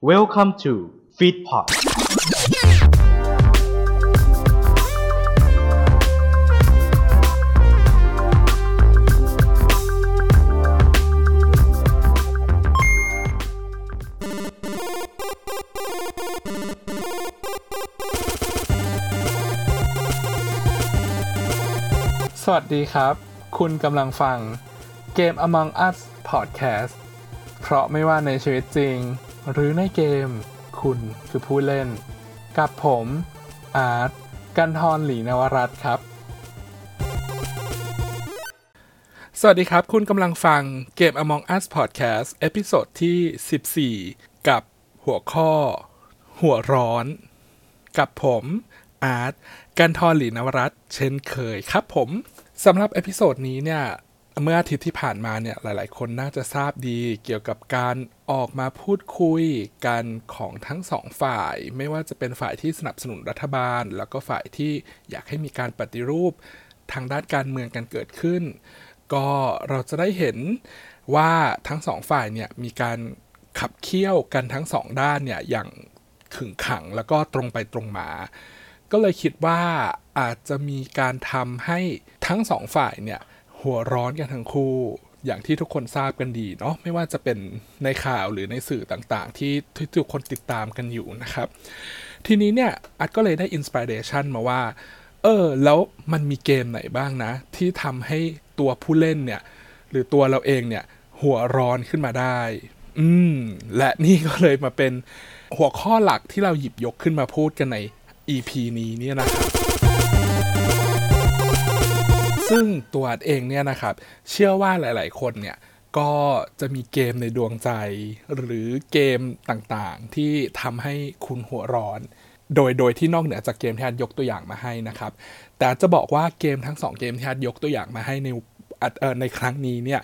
Welcome to Feedpot สวัสดีครับ คุณกำลังฟังเกม Among Us Podcast เพราะไม่ว่าในชีวิตจริง หรือในเกม คุณคือผู้เล่น กับผม อาร์ตกันทรหลีนวรัตครับ สวัสดีครับ คุณกำลังฟังเกม Among Us Podcast episode ที่ 14 กับหัวข้อ หัวร้อน กับผมอาร์ตกันทรหลีนวรัตเช่นเคยครับผมสำหรับ episode นี้เนี่ย เมื่ออาทิตย์ที่ผ่านมาเนี่ยหลายๆ คนน่าจะทราบดีเกี่ยวกับการออกมาพูดคุยกันของทั้งสองฝ่าย ไม่ว่าจะเป็นฝ่ายที่สนับสนุนรัฐบาล แล้วก็ฝ่ายที่อยากให้มีการปฏิรูปทางด้านการเมืองกันเกิดขึ้น ก็เราจะได้เห็นว่าทั้งสองฝ่ายเนี่ยมีการขับเคี่ยวกันทั้งสองด้านเนี่ยอย่างขึงขังแล้วก็ตรงไปตรงมา ก็เลยคิดว่าอาจจะมีการทำให้ทั้งสองฝ่ายเนี่ย หัวร้อนกันทั้งคู่ อย่างที่ทุกคนทราบกันดีเนาะไม่ว่าจะเป็นในข่าวหรือในสื่อต่างๆ ที่ทุกคนติดตามกันอยู่นะครับ ทีนี้เนี่ยอัดก็เลยได้อินสปิเรชันมาว่า เออ แล้วมันมีเกมไหนบ้างนะ ที่ทำให้ตัวผู้เล่นเนี่ย หรือตัวเราเองเนี่ย หัวร้อนขึ้นมาได้ อืม และนี่ก็เลยมาเป็นหัวข้อหลักที่เราหยิบยกขึ้นมาพูดกันใน EP นี้เนี่ยนะครับ ซึ่งตัวอัดเองเนี่ยนะครับ เชื่อว่าหลาย ๆ คนเนี่ยก็จะมีเกมในดวงใจ หรือเกมต่างๆ ที่ทำให้คุณหัวร้อน โดยโดยที่นอกเหนือจากเกมที่อาร์ตยกตัวอย่างมาให้นะครับ แต่จะบอกว่าเกมทั้งสองเกมที่อาร์ตยกตัวอย่างมาให้ในในครั้งนี้เนี่ย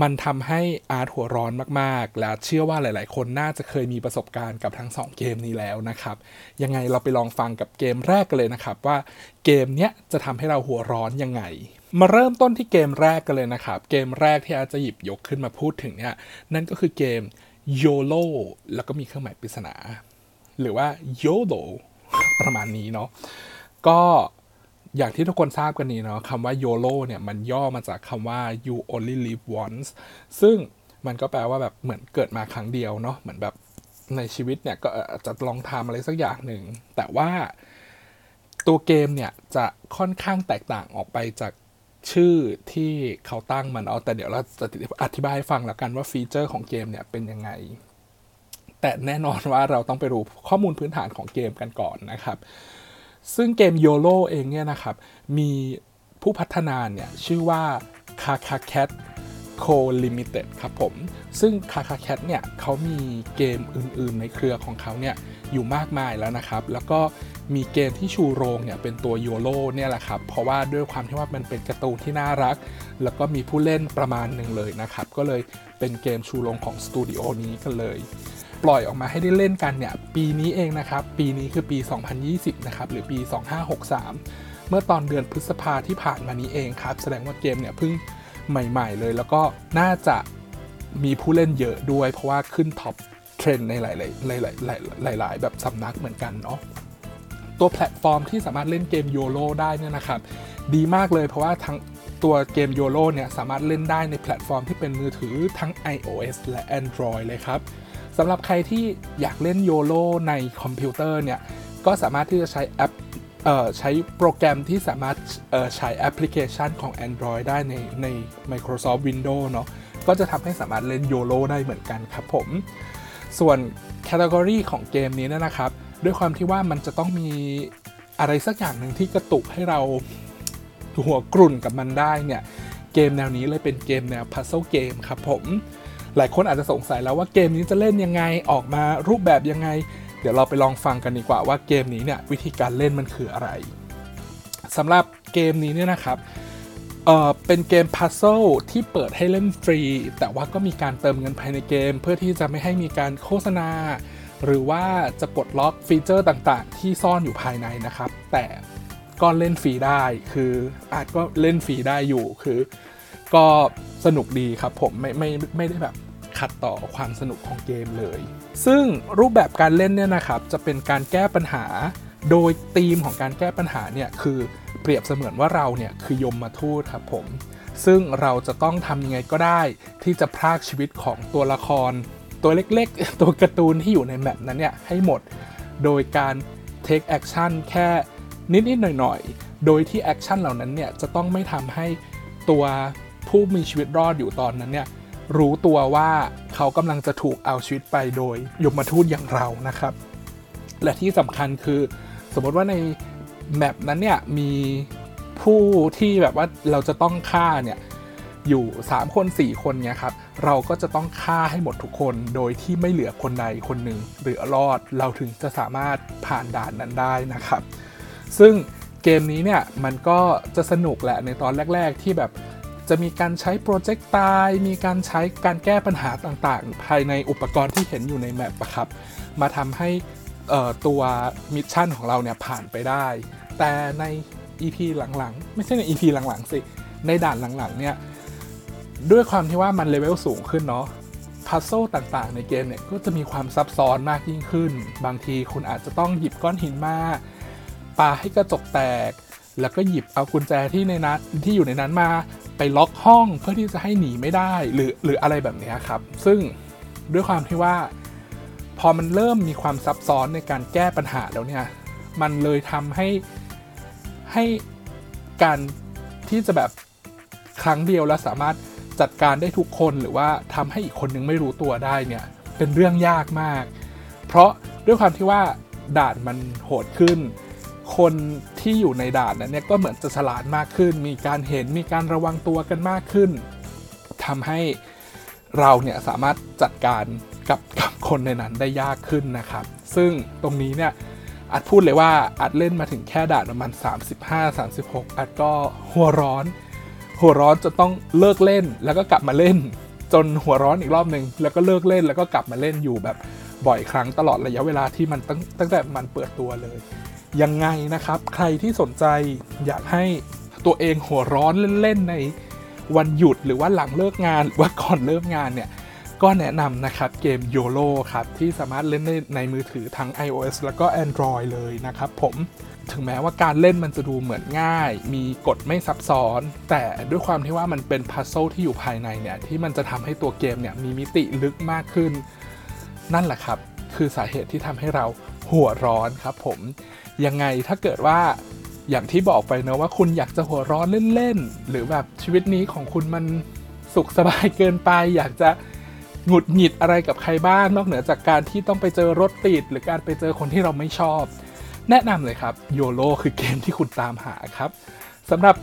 มันทำให้อาร์ตหัวร้อนมากๆ และเชื่อว่าหลาย ๆ คนน่าจะเคยมีประสบการณ์กับทั้ง 2 เกมนี้แล้วนะครับ ยังไงเราไปลองฟังกับเกมแรกกันเลยนะครับ ว่าเกมเนี้ยจะทำให้เราหัวร้อนยังไง มาเริ่มต้นที่เกมแรกกันเลยนะครับ เกมแรกที่อาร์ตจะหยิบยกขึ้นมาพูดถึงเนี่ยนั่นก็คือเกม YOLO แล้วก็มีเครื่องหมายปริศนา หรือว่า YOLO ประมาณนี้เนาะก็ อย่างที่ทุกคนทราบกันนี้เนาะคำว่า YOLO เนี่ยมันย่อมาจากคำว่า you only live once ซึ่งมันก็แปลว่าแบบเหมือนเกิดมาครั้งเดียวเนาะเหมือนแบบในชีวิตเนี่ยก็จจะลองทำอะไรสักอย่างหนึ่ง แต่ว่าตัวเกมเนี่ยจะค่อนข้างแตกต่างออกไปจากชื่อที่เขาตั้งมันเอาแต่เดี๋ยวเราจะอธิบายให้ฟังแล้วกันว่าฟีเจอร์ของเกมเนี่ยเป็นยังไง แต่แน่นอนว่าเราต้องไปรู้ข้อมูลพื้นฐานของเกมกันก่อนนะครับ ซึ่งเกม YOLO เองเนี่ยนะครับ มีผู้พัฒนาเนี่ย ชื่อว่า Kaka Cat Co Limited ครับผม ซึ่ง Kaka Cat เนี่ยเขามีเกมอื่นๆในเครือของเขาเนี่ย อยู่มากมายแล้วนะครับ แล้วก็มีเกมที่ชูโรงเนี่ยเป็นตัว YOLO เนี่ยแหละครับ เพราะว่าด้วยความที่ว่ามันเป็นการ์ตูนที่น่ารัก แล้วก็มีผู้เล่นประมาณหนึ่งเลยนะครับ ก็เลยเป็นเกมชูโรงของสตูดิโอนี้กันเลย ปล่อยออกมาให้ได้เล่นกันเนี่ยปีนี้เองนะครับปีนี้คือปี 2020 นะครับหรือปี 2563 เมื่อตอนเดือนพฤษภาที่ผ่านมานี้เองครับ แสดงว่าเกมเนี่ยเพิ่งใหม่ ๆ เลย แล้วก็น่าจะมีผู้เล่นเยอะด้วย เพราะว่าขึ้น top trend ในหลายๆหลายๆหลายๆแบบสำนักเหมือนกันเนาะตัวแพลตฟอร์มที่สามารถเล่นเกม YOLO ได้เนี่ยนะครับดีมากเลยเพราะว่าทั้งตัวเกม YOLO เนี่ยสามารถเล่นได้ในแพลตฟอร์มที่เป็นมือถือทั้ง iOS และ Android เลยครับ สำหรับใครที่อยากเล่น YOLO ในคอมพิวเตอร์เนี่ย ก็สามารถที่จะใช้แอปออใช้โปรแกรมที่สามารถใช้แอปพลิเคชันของ Android ได้ในใน Microsoft Windows เนาะก็จะทำให้สามารถเล่น YOLO ได้เหมือนกันครับผม ส่วน category ของเกมนี้นะครับ ด้วยความที่ว่ามันจะต้องมีอะไรสักอย่างหนึ่งที่กระตุกให้เราหัวกรุ่นกับมันได้เนี่ย เกมแนวนี้เลยเป็นเกมแนว Puzzle Game ครับผม หลายคนอาจจะสงสัยแล้วว่าเกมนี้จะเล่นยังไงออกมารูปแบบยังไง เดี๋ยวเราไปลองฟังกันดีกว่าว่าเกมนี้เนี่ยวิธีการเล่นมันคืออะไรสำหรับเกมนี้เนี่ยนะครับเออเป็นเกม puzzle ที่เปิดให้เล่นฟรี แต่ว่าก็มีการเติมเงินภายในเกม เพื่อที่จะไม่ให้มีการโฆษณา หรือว่าจะปลดล็อก feature ต่างๆ ที่ซ่อนอยู่ภายในนะครับ แต่ก็เล่นฟรีได้คืออาร์ตก็เล่นฟรีได้อยู่คือ ก็สนุกดีครับผมไม่ไม่ไม่ได้แบบขัดต่อความสนุกของเกมเลย ซึ่งรูปแบบการเล่นเนี่ยนะครับจะเป็นการแก้ปัญหา โดยธีมของการแก้ปัญหาเนี่ยคือเปรียบเสมือนว่าเราเนี่ยคือยมมาทูตครับผม ซึ่งเราจะต้องทำยังไงก็ได้ที่จะพรากชีวิตของตัวละคร ตัวเล็กๆ ตัวการ์ตูนที่อยู่ในแมปนั้นเนี่ยให้หมด โดยการ take action แค่นิดๆหน่อยๆ โดยที่ action เหล่านั้นเนี่ยจะต้องไม่ทำให้ตัว ผู้มีชีวิตรอดอยู่ตอนนั้นเนี่ยรู้ตัวว่าเขากำลังจะถูกเอาชีวิตไปโดยยมทูตอย่างเรานะครับ และที่สำคัญคือสมมติว่าใน map นั้นเนี่ยมีผู้ที่แบบว่าเราจะต้องฆ่าเนี่ยอยู่ 3 คน 4 คนเนี่ยครับเราก็จะต้องฆ่าให้หมดทุกคนโดยที่ไม่เหลือคนใดคนหนึ่งเหลือรอดเราถึงจะสามารถผ่านด่านนั้นได้นะครับ ซึ่งเกมนี้เนี่ยมันก็จะสนุกแหละในตอนแรก ๆ ที่แบบ จะมีการใช้ projectile มีการใช้การแก้ปัญหาต่างๆ ภายในอุปกรณ์ที่เห็นอยู่ใน map ครับ มาทำให้ตัว mission ของเราเนี่ยผ่านไปได้ แต่ใน EP หลังๆ ไม่ใช่ใน EP หลังๆสิ ในด่านหลังๆเนี่ยด้วยความที่ว่ามันเลเวลสูงขึ้นเนาะพัซโซต่างๆ ในเกมเนี่ยก็จะมีความซับซ้อนมากยิ่งขึ้น บางทีคุณอาจจะต้องหยิบก้อนหินมาปาให้กระจกแตก แล้วก็หยิบเอากุญแจที่ในนั้นที่อยู่ในนั้นมา ไปล็อกห้องเพื่อที่จะให้หนีไม่ได้หรือหรืออะไรแบบนี้ครับ ซึ่งด้วยความที่ว่า พอมันเริ่มมีความซับซ้อนในการแก้ปัญหาแล้วเนี่ย มันเลยทำให้ให้การที่จะแบบครั้งเดียวแล้วสามารถจัดการได้ทุกคนหรือว่าทำให้อีกคนนึงไม่รู้ตัวได้เนี่ยเป็นเรื่องยากมาก เพราะด้วยความที่ว่าด่านมันโหดขึ้น คน ที่อยู่ในด่านนั้นเนี่ยก็เหมือนจะฉลาดมากขึ้น มีการเห็นมีการระวังตัวกันมากขึ้นทำให้เราเนี่ยสามารถจัดการกับกับคนในนั้นได้ยากขึ้นนะครับ ซึ่งตรงนี้เนี่ยอัดพูดเลยว่าอัดเล่นมาถึงแค่ด่านประมาณ35-36 อัดก็หัวร้อน หัวร้อนจนต้องเลิกเล่นแล้วก็กลับมาเล่น จนหัวร้อนอีกรอบหนึ่งแล้วก็เลิกเล่นแล้วก็กลับมาเล่นอยู่แบบบ่อยครั้งตลอดระยะเวลาที่มันตั้งตั้งแต่มันเปิดตัวเลย ยังไงนะครับ ใครที่สนใจอยากให้ตัวเองหัวร้อนเล่นๆในวันหยุดหรือว่าหลังเลิกงานหรือว่าก่อนเลิกงานเนี่ย ก็แนะนำนะครับเกม YOLO ครับ ที่สามารถเล่นได้ในมือถือทั้ง iOS แล้วก็ Android เลยนะครับผมถึงแม้ว่าการเล่นมันจะดูเหมือนง่าย มีกฎไม่ซับซ้อน แต่ด้วยความที่ว่ามันเป็นพัซโซที่อยู่ภายในเนี่ย ที่มันจะทำให้ตัวเกมเนี่ยมีมิติลึกมากขึ้น นั่นแหละครับ คือสาเหตุที่ทำให้เราหัวร้อนครับผม ยังไงถ้าเกิดว่าอย่างที่บอกไปเนะว่าคุณอยากจะหัวร้อนเล่นๆ หรือแบบชีวิตนี้ของคุณมันสุขสบายเกินไป อยากจะหงุดหงิดอะไรกับใครบ้างนอกเหนือจากการที่ต้องไปเจอรถติด หรือการไปเจอคนที่เราไม่ชอบ แนะนำเลยครับ YOLO คือเกมที่คุณตามหาครับสำหรับ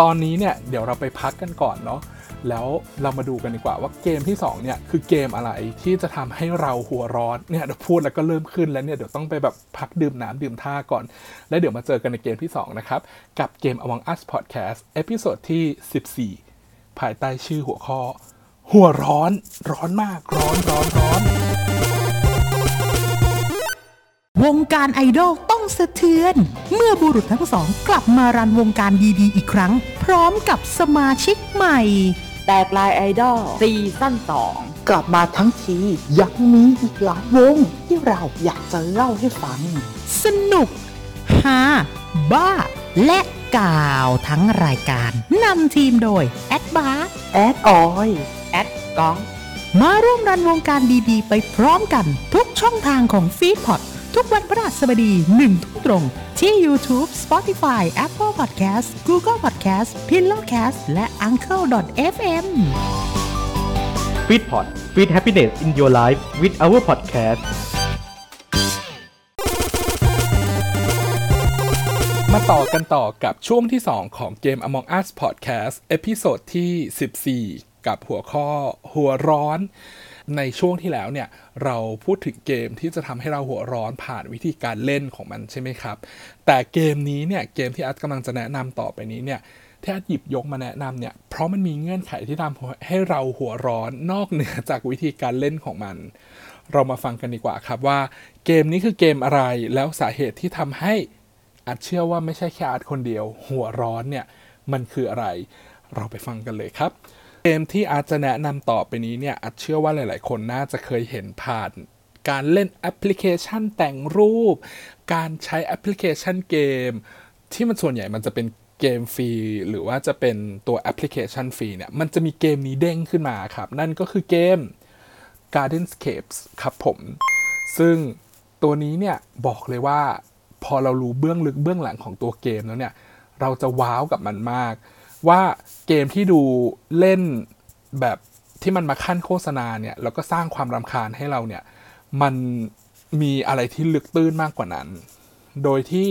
ตอนนี้เนี่ยเดี๋ยวเราไปพักกันก่อนเนาะ แล้วเรามาดูกันดีกว่าว่าเกมที่2เนี่ยคือเกมอะไรที่จะทำให้เราหัวร้อนเนี่ยเดี๋ยวพูดแล้วก็เริ่มขึ้นแล้วเนี่ยเดี๋ยวต้องไปแบบพักดื่มน้ำดื่มท่าก่อน แล้วเดี๋ยวมาเจอกันในเกมที่2นะครับกับเกม Among Us Podcast episode ที่ 14 ภายใต้ชื่อหัวข้อ หัวร้อนร้อนมากร้อนร้อนร้อนวงการไอดอลต้องสะเทือน เมื่อบุรุษทั้งสองกลับมา run วงการดีๆ อีกครั้ง พร้อมกับสมาชิกใหม่ แตกลายไอดอล season สองกลับมาทั้งทียังมีอีกหลายวง ที่เราอยากจะเล่าให้ฟัง สนุกฮาบ้า และกาวทั้งรายการนำทีมโดย แอดบาร์แอดออยแอดก้อง มาร่วม run วงการดีๆ ไปพร้อมกันทุกช่องทางของ Feedpod ทุกวันพฤหัสบดีหนึ่งทุ่มตรง ที่ YouTube Spotify Apple Podcast Google Podcast Pillowcast และ Uncle.fm f e e d p o d Feed Happiness in Your Life with our podcast มาต่อกันต่อกับช่วงที่ 2 ของเกม Among Us Podcast episode ที่ 14 กับหัวข้อหัวร้อน ในช่วงที่แล้วเนี่ยเราพูดถึงเกมที่จะทำให้เราหัวร้อนผ่านวิธีการเล่นของมันใช่ไหมครับ แต่เกมนี้เนี่ยเกมที่อัดกำลังจะแนะนำต่อไปนี้เนี่ยที่อัดหยิบยกมาแนะนำเนี่ยเพราะมันมีเงื่อนไขที่ทำให้เราหัวร้อนนอกเหนือจากวิธีการเล่นของมัน เรามาฟังกันดีกว่าครับว่า เกมนี้คือเกมอะไรแล้วสาเหตุที่ทำให้อาจเชื่อว่าไม่ใช่แค่อาร์ตคนเดียว หัวร้อนเนี่ยมันคืออะไร เราไปฟังกันเลยครับ เกมที่อาร์ตจะแนะนำต่อไปนี้เนี่ยอาร์ตเชื่อว่าหลาย ๆ คนน่าจะเคยเห็นผ่าน การเล่นแอปพลิเคชันแต่งรูป การใช้แอปพลิเคชันเกม ที่มันส่วนใหญ่มันจะเป็นเกมฟรีหรือว่าจะเป็นตัวแอปพลิเคชันฟรีเนี่ยมันจะมีเกมนี้เด้งขึ้นมาครับ นั่นก็คือเกม Gardenscapes ครับผม ซึ่งตัวนี้เนี่ยบอกเลยว่าพอเรารู้เบื้องลึกเบื้องหลังของตัวเกมแล้วเนี่ยเราจะว้าวกับมันมาก ว่าเกมที่ดูเล่นแบบที่มันมาขั้นโฆษณาเนี่ยแล้วก็สร้างความรำคาญให้เราเนี่ย มันมีอะไรที่ลึกตื้นมากกว่านั้น โดยที่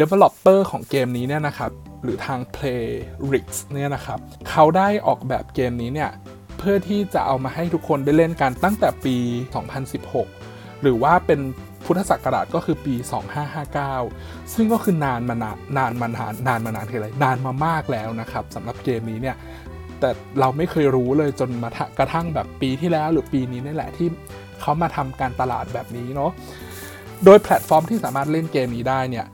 developer ของเกมนี้เนี่ยนะครับ หรือทาง Playrix เนี่ยนะครับ เขาได้ออกแบบเกมนี้เนี่ย เพื่อที่จะเอามาให้ทุกคนได้เล่นกันตั้งแต่ปี 2016 หรือว่าเป็น พุทธศักราชก็คือปี 2559 ซึ่งก็คือนานมานานนานมานานนานมานานคืออะไรนานมามากแล้วนะครับสำหรับเกมนี้เนี่ยแต่เราไม่เคยรู้เลยจนมากระทั่งแบบปีที่แล้วหรือปีนี้นี่แหละที่เขามาทำการตลาดแบบนี้เนาะโดยแพลตฟอร์มที่สามารถเล่นเกมนี้ได้เนี่ย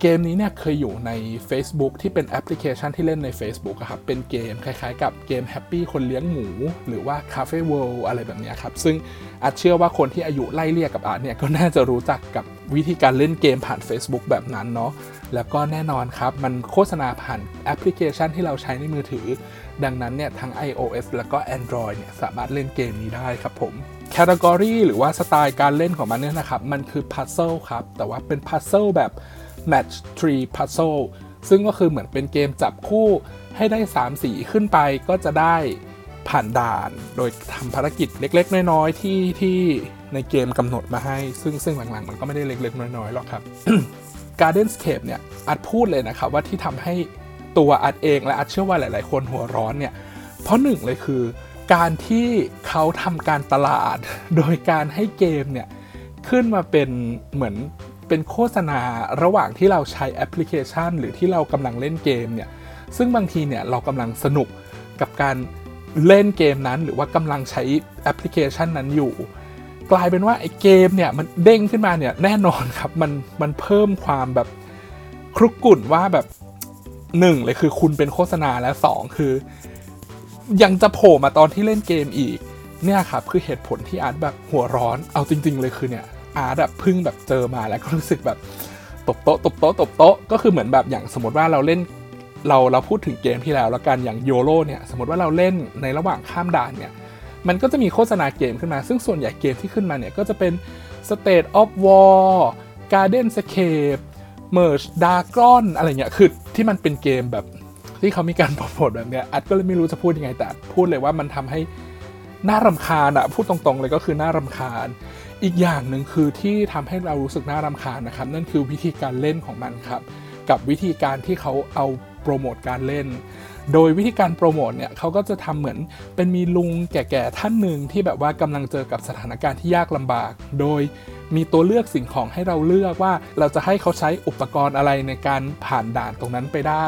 เกมนี้เนี่ยเคยอยู่ใน Facebook ที่เป็นแอปพลิเคชันที่เล่นใน Facebook ครับ เป็นเกมคล้ายๆ กับเกม Happy คนเลี้ยงหมู หรือว่า Cafe World อะไรแบบนี้ครับ ซึ่งอาร์ตเชื่อว่าคนที่อายุไล่เลี่ยกับอาร์ตเนี่ยก็น่าจะรู้จักกับวิธีการเล่นเกมผ่าน Facebook แบบนั้นเนาะ แล้วก็แน่นอนครับ มันโฆษณาผ่านแอปพลิเคชันที่เราใช้ในมือถือ ดังนั้นเนี่ยทั้ง iOS แล้วก็ Android เนี่ยสามารถเล่นเกมนี้ได้ครับผม category หรือว่าสไตล์การเล่นของมันเนี่ยนะครับ มันคือ puzzle ครับ แต่ว่าเป็น puzzle แบบ Match 3 Puzzle ซึ่งก็คือเหมือนเป็นเกมจับคู่ให้ได้ 3 สีขึ้นไปก็จะได้ผ่านด่าน โดยทำภารกิจเล็ก ๆ น้อยๆที่ที่ในเกมกำหนดมาให้ ซึ่งซึ่งหลังๆ มันก็ไม่ได้เล็ก ๆ น้อยๆหรอกครับ Gardenscape เนี่ยอัดพูดเลยนะครับว่าที่ทำให้ตัวอัดเองและอัดเชื่อว่าหลาย ๆ คนหัวร้อนเนี่ย เพราะหนึ่งเลยคือ การที่เขาทำการตลาด โดยการให้เกมเนี่ย ขึ้นมาเป็นเหมือน เป็นโฆษณาระหว่างที่เราใช้แอปพลิเคชัน หรือที่เรากำลังเล่นเกมเนี่ยซึ่งบางทีเนี่ยเรากำลังสนุกกับการเล่นเกมนั้น หรือว่ากำลังใช้แอปพลิเคชันนั้นอยู่ กลายเป็นว่าไอ้เกมเนี่ยมันเด้งขึ้นมาเนี่ยแน่นอนครับมันมันเพิ่มความแบบครุกกุ่นว่าแบบหนึ่งเลยคือคุณเป็นโฆษณาและสองคือ ยังจะโผล่มาตอนที่เล่นเกมอีกเนี่ยครับคือเหตุผลที่อาร์ตแบบหัวร้อนเอาจริง ๆ เลยคือเนี่ย อาร์ตแบบพึ่งแบบเจอมาแล้วก็รู้สึกแบบตบโต๊ะตบโต๊ะตบโต๊ะก็คือเหมือนแบบอย่างสมมติว่าเราเล่นเราเราพูดถึงเกมที่แล้วแล้วกันอย่างโยโ o เนี่ยสมมติว่าเราเล่นในระหว่างข้ามด่านเนี่ยมันก็จะมีโฆษณาเกมขึ้นมา ซึ่งส่วนใหญ่เกมที่ขึ้นมาเนี่ยก็จะเป็น State of War Garden Scape Merge Dragon อะไรเงี้ยคือที่มันเป็นเกมแบบที่เขามีการโปรโมทแบบเนี้ยอัดก็เลยไม่รู้จะพูดยังไงแต่พูดเลยว่ามันทำให้ น่ารำคาญอะพูดตรงๆเลยก็คือน่ารำคาญ อีกอย่างหนึ่งคือที่ทำให้เรารู้สึกน่ารำคาญนะครับ นั่นคือวิธีการเล่นของมันครับ กับวิธีการที่เขาเอาโปรโมทการเล่น โดยวิธีการโปรโมทเนี่ยเขาก็จะทำเหมือนเป็นมีลุงแก่ๆท่านหนึ่งที่แบบว่ากำลังเจอกับสถานการณ์ที่ยากลำบาก โดยมีตัวเลือกสิ่งของให้เราเลือกว่าเราจะให้เขาใช้อุปกรณ์อะไรในการผ่านด่านตรงนั้นไปได้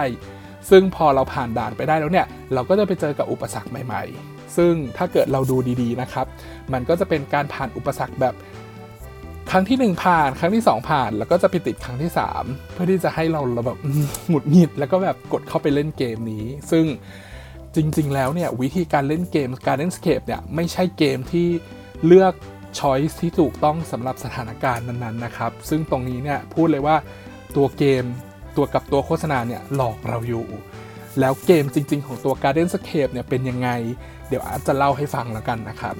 ซึ่งพอเราผ่านด่านไปได้แล้วเนี่ย เราก็จะไปเจอกับอุปสรรคใหม่ ๆ ซึ่งถ้าเกิดเราดูดีๆนะครับ มันก็จะเป็นการผ่านอุปสรรคแบบครั้งที่ 1 ผ่าน ครั้งที่ 2 ผ่าน แล้วก็จะไปติดครั้งที่ 3 เพื่อที่จะให้เราแบบหงุดหงิดแล้วก็แบบกดเข้าไปเล่นเกมนี้ ซึ่งจริง ๆ แล้วเนี่ยวิธีการเล่นเกม Gardenscape เนี่ยไม่ใช่เกมที่เลือกช้อยส์ที่ถูกต้องสำหรับสถานการณ์นั้น ๆ นะครับ ซึ่งตรงนี้เนี่ยพูดเลยว่าตัวเกมตัวกับตัวโฆษณาเนี่ยหลอกเราอยู่ แล้วเกมจริง ๆ ของตัว Gardenscape เนี่ยเป็นยังไง เดี๋ยวอาร์ตจะเล่าให้ฟังแล้วกันนะครับ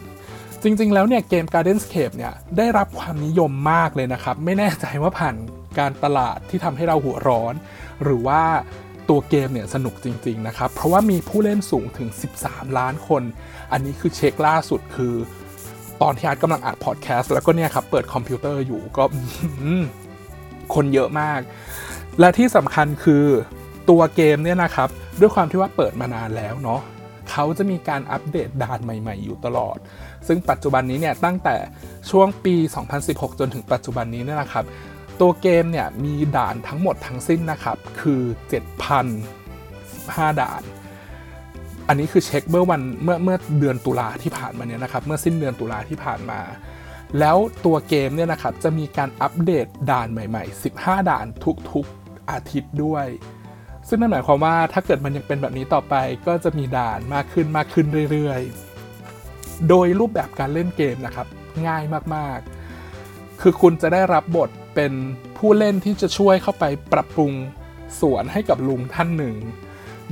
จริง ๆ แล้วเนี่ยเกม Gardenscape เนี่ยได้รับความนิยมมากเลยนะครับ ไม่แน่ใจว่าผ่านการตลาดที่ทำให้เราหัวร้อน หรือว่าตัวเกมเนี่ยสนุกจริง ๆ นะครับ เพราะว่ามีผู้เล่นสูงถึง 13 ล้านคน อันนี้คือเช็คล่าสุดคือ ตอนที่อาร์ตกำลังอัดพอดแคสต์แล้วก็เนี่ยครับเปิดคอมพิวเตอร์อยู่ก็คนเยอะมาก และที่สำคัญคือ ตัวเกมเนี่ยนะครับ ด้วยความที่ว่าเปิดมานานแล้วเนาะเขาจะมีการอัปเดตด่านใหม่ ๆ อยู่ตลอด ซึ่งปัจจุบันนี้เนี่ยตั้งแต่ช่วงปี 2016 จนถึงปัจจุบันนี้เนี่ยนะครับ ตัวเกมเนี่ยมีด่านทั้งหมดทั้งสิ้นนะครับ คือ 7,015ด่าน อันนี้คือเช็คเมื่อวันเมื่อเมื่อเดือนตุลาที่ผ่านมาเนี่ยนะครับ เมื่อสิ้นเดือนตุลาที่ผ่านมาแล้วตัวเกมเนี่ยนะครับจะมีการอัปเดตด่านใหม่ ๆ 15 ด่านทุกๆอาทิตย์ด้วย ซึ่งนั่นหมายความว่าถ้าเกิดมันยังเป็นแบบนี้ต่อไปก็จะมีด่านมากขึ้นมากขึ้นเรื่อยๆ โดยรูปแบบการเล่นเกมนะครับ ง่ายมากๆ คือคุณจะได้รับบทเป็นผู้เล่นที่จะช่วยเข้าไปปรับปรุงสวนให้กับลุงท่านหนึ่ง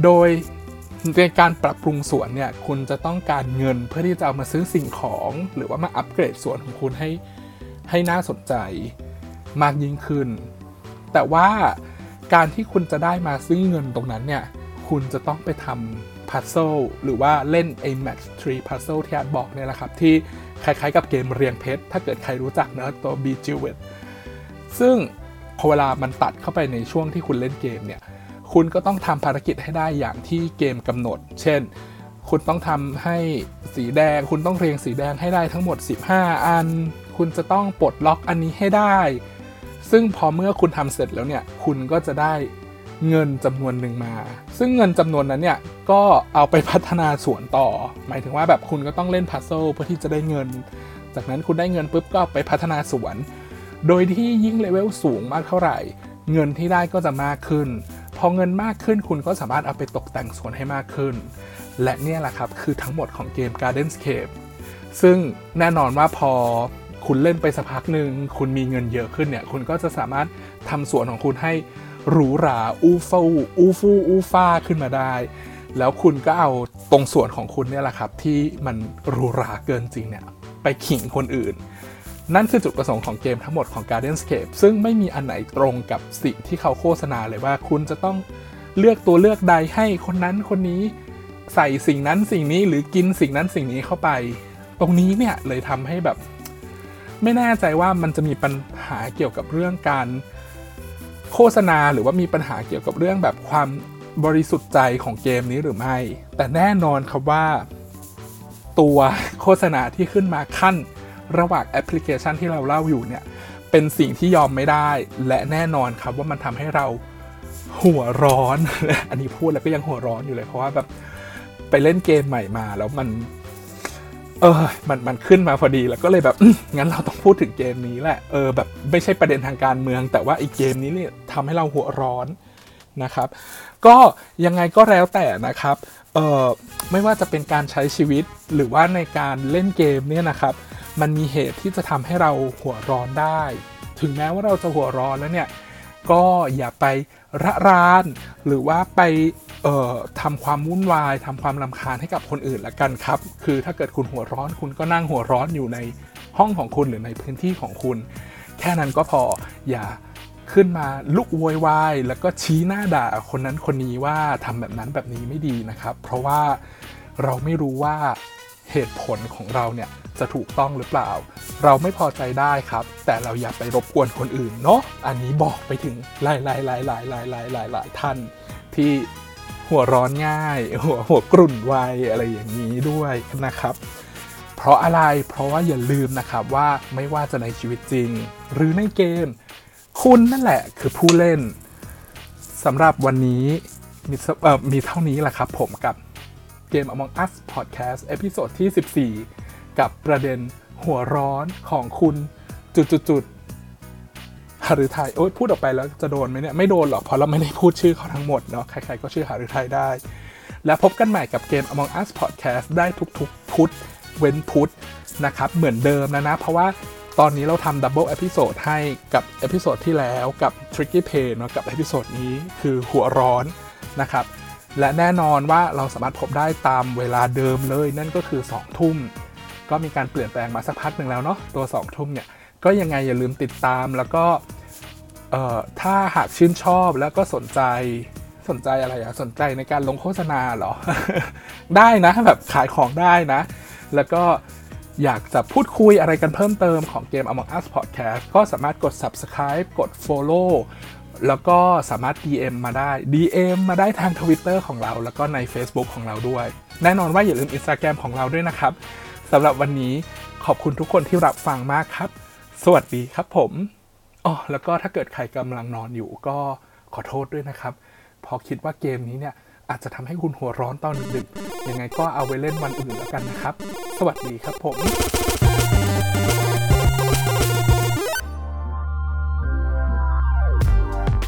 โดยในการปรับปรุงสวนเนี่ยคุณจะต้องการเงินเพื่อที่จะเอามาซื้อสิ่งของ หรือว่ามาอัปเกรดสวนของคุณให้ให้น่าสนใจมากยิ่งขึ้น แต่ว่า การที่คุณจะได้มาซึ่งเงินตรงนั้นเนี่ย คุณจะต้องไปทำพัซเซิลหรือว่าเล่น a match 3 puzzle ที่อาบอกเนี่ยแหละครับ ที่คล้ายๆกับเกมเรียงเพชร ถ้าเกิดใครรู้จักนะตัว b j e w e t ซึ่งพอเวลามันตัดเข้าไปในช่วงที่คุณเล่นเกมเนี่ย คุณก็ต้องทำภารกิจให้ได้อย่างที่เกมกำหนด เช่น คุณต้องทำให้สีแดง คุณต้องเรียงสีแดงให้ได้ทั้งหมด 15 อัน คุณจะต้องปลดล็อกอันนี้ให้ได้ ซึ่งพอเมื่อคุณทำเสร็จแล้วเนี่ย คุณก็จะได้เงินจำนวนหนึ่งมา ซึ่งเงินจำนวนนั้นเนี่ย ก็เอาไปพัฒนาสวนต่อ หมายถึงว่าแบบคุณก็ต้องเล่นพัซเซิลเพื่อที่จะได้เงิน จากนั้นคุณได้เงินปุ๊บก็ไปพัฒนาสวน โดยที่ยิ่งเลเวลสูงมากเท่าไหร่ เงินที่ได้ก็จะมากขึ้น พอเงินมากขึ้นคุณก็สามารถเอาไปตกแต่งสวนให้มากขึ้น และเนี่ยแหละครับคือทั้งหมดของเกม Gardenscape ซึ่งแน่นอนว่าพอ คุณเล่นไปสักพักหนึ่งคุณมีเงินเยอะขึ้นเนี่ย คุณก็จะสามารถทำสวนของคุณให้หรูหราอู้ฟู่อู้ฟู่อู้ฟ้าขึ้นมาได้ แล้วคุณก็เอาตรงส่วนของคุณเนี่ยแหละครับ ที่มันหรูหราเกินจริงเนี่ยไปขิงคนอื่น นั่นคือจุดประสงค์ของเกมทั้งหมดของ Gardenscape ซึ่งไม่มีอันไหนตรงกับสิ่งที่เขาโฆษณาเลยว่าคุณจะต้องเลือกตัวเลือกใดให้คนนั้นคนนี้ใส่สิ่งนั้นสิ่งนี้หรือกินสิ่งนั้นสิ่งนี้เข้าไป ตรงนี้เนี่ยเลยทำให้แบบ ไม่แน่ใจว่ามันจะมีปัญหาเกี่ยวกับเรื่องการโฆษณาหรือว่ามีปัญหาเกี่ยวกับเรื่องแบบความบริสุทธิ์ใจของเกมนี้หรือไม่ แต่แน่นอนครับว่า ตัวโฆษณาที่ขึ้นมาขั้นระหว่างแอปพลิเคชันที่เราเล่าอยู่เนี่ย เป็นสิ่งที่ยอมไม่ได้ และแน่นอนครับว่ามันทำให้เราหัวร้อน อันนี้พูดแล้วก็ยังหัวร้อนอยู่เลยเพราะว่าแบบไปเล่นเกมใหม่มา แล้วมัน เออมันมันขึ้นมาพอดีแล้วก็เลยแบบงั้นเราต้องพูดถึงเกมนี้แหละเออแบบไม่ใช่ประเด็นทางการเมือง แต่ว่าอีเกมนี้เนี่ยทำให้เราหัวร้อนนะครับ ก็ยังไงก็แล้วแต่นะครับเออไม่ว่าจะเป็นการใช้ชีวิตหรือว่าในการเล่นเกมเนี่ยนะครับ มันมีเหตุที่จะทำให้เราหัวร้อนได้ ถึงแม้ว่าเราจะหัวร้อนแล้วเนี่ยก็อย่าไป ระราน หรือว่าไปเอ่อทำความวุ่นวาย ทำความลำคาญให้กับคนอื่นละกันครับ คือถ้าเกิดคุณหัวร้อนคุณก็นั่งหัวร้อนอยู่ในห้องของคุณหรือในพื้นที่ของคุณ แค่นั้นก็พออย่าขึ้นมาลุกโวยวายแล้วก็ชี้หน้าด่าคนนั้นคนนี้ว่าทำแบบนั้นแบบนี้ไม่ดีนะครับ เพราะว่าเราไม่รู้ว่า เหตุผลของเราเนี่ยจะถูกต้องหรือเปล่า เราไม่พอใจได้ครับ แต่เราอย่าไปรบกวนคนอื่นเนาะอันนี้บอกไปถึงหลายหลายหลายหลายหลายหลายหลายหลายท่านที่หัวร้อนง่าย หัวหัวกรุ่นไวอะไรอย่างนี้ด้วยนะครับ เพราะอะไรเพราะว่าอย่าลืมนะครับว่าไม่ว่าจะในชีวิตจริง หรือในเกม คุณนั่นแหละคือผู้เล่นสำหรับวันนี้มีเอ่อมีเท่านี้แหละครับผมกับ เกม Among Us Podcast episode ที่ 14 กับประเด็นหัวร้อนของคุณจุดๆๆหฤทัยโอ๊ยพูดออกไปแล้วจะโดนไหมเนี่ยไม่โดนหรอกเพราะเราไม่ได้พูดชื่อเขาทั้งหมดเนาะใครๆก็ชื่อหฤทัยได้ และพบกันใหม่กับเกม Among Us Podcast ได้ทุกๆพุธเว้นพุธนะครับเหมือนเดิมนะนะ เพราะว่าตอนนี้เราทำ double episode ให้กับ episode ที่แล้วกับ Tricky Pay เนาะกับ episode นี้คือหัวร้อนนะครับ และแน่นอนว่าเราสามารถพบได้ตามเวลาเดิมเลย นั่นก็คือ 2 ทุ่ม ก็มีการเปลี่ยนแปลงมาสักพักหนึ่งแล้วเนาะตัว 2 ทุ่มเนี่ยก็ยังไงอย่าลืมติดตามแล้วก็ถ้าหากชื่นชอบแล้วก็สนใจสนใจอะไรอะสนใจในการลงโฆษณาเหรอ ได้นะแบบขายของได้นะ แล้วก็อยากจะพูดคุยอะไรกันเพิ่มเติมของเกม Among Us Podcast ก็สามารถกด subscribe กด follow แล้วก็สามารถ DM มาได้ DM มาได้ทาง Twitter ของเรา แล้วก็ใน Facebook ของเราด้วย แน่นอนว่าอย่าลืม Instagram ของเราด้วยนะครับสำหรับวันนี้ขอบคุณทุกคนที่รับฟังมากครับ สวัสดีครับผมอ๋อแล้วก็ถ้าเกิดใครกำลังนอนอยู่ก็ขอโทษด้วยนะครับ พอคิดว่าเกมนี้เนี่ยอาจจะทำให้คุณหัวร้อนตอนดึกๆยังไงก็เอาไว้เล่นวันอื่นแล้วกันนะครับ สวัสดีครับผม